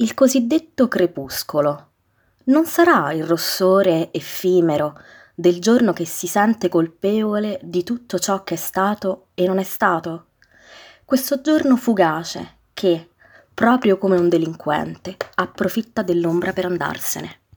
il cosiddetto crepuscolo non sarà il rossore effimero del giorno che si sente colpevole di tutto ciò che è stato e non è stato? Questo giorno fugace che, proprio come un delinquente, approfitta dell'ombra per andarsene.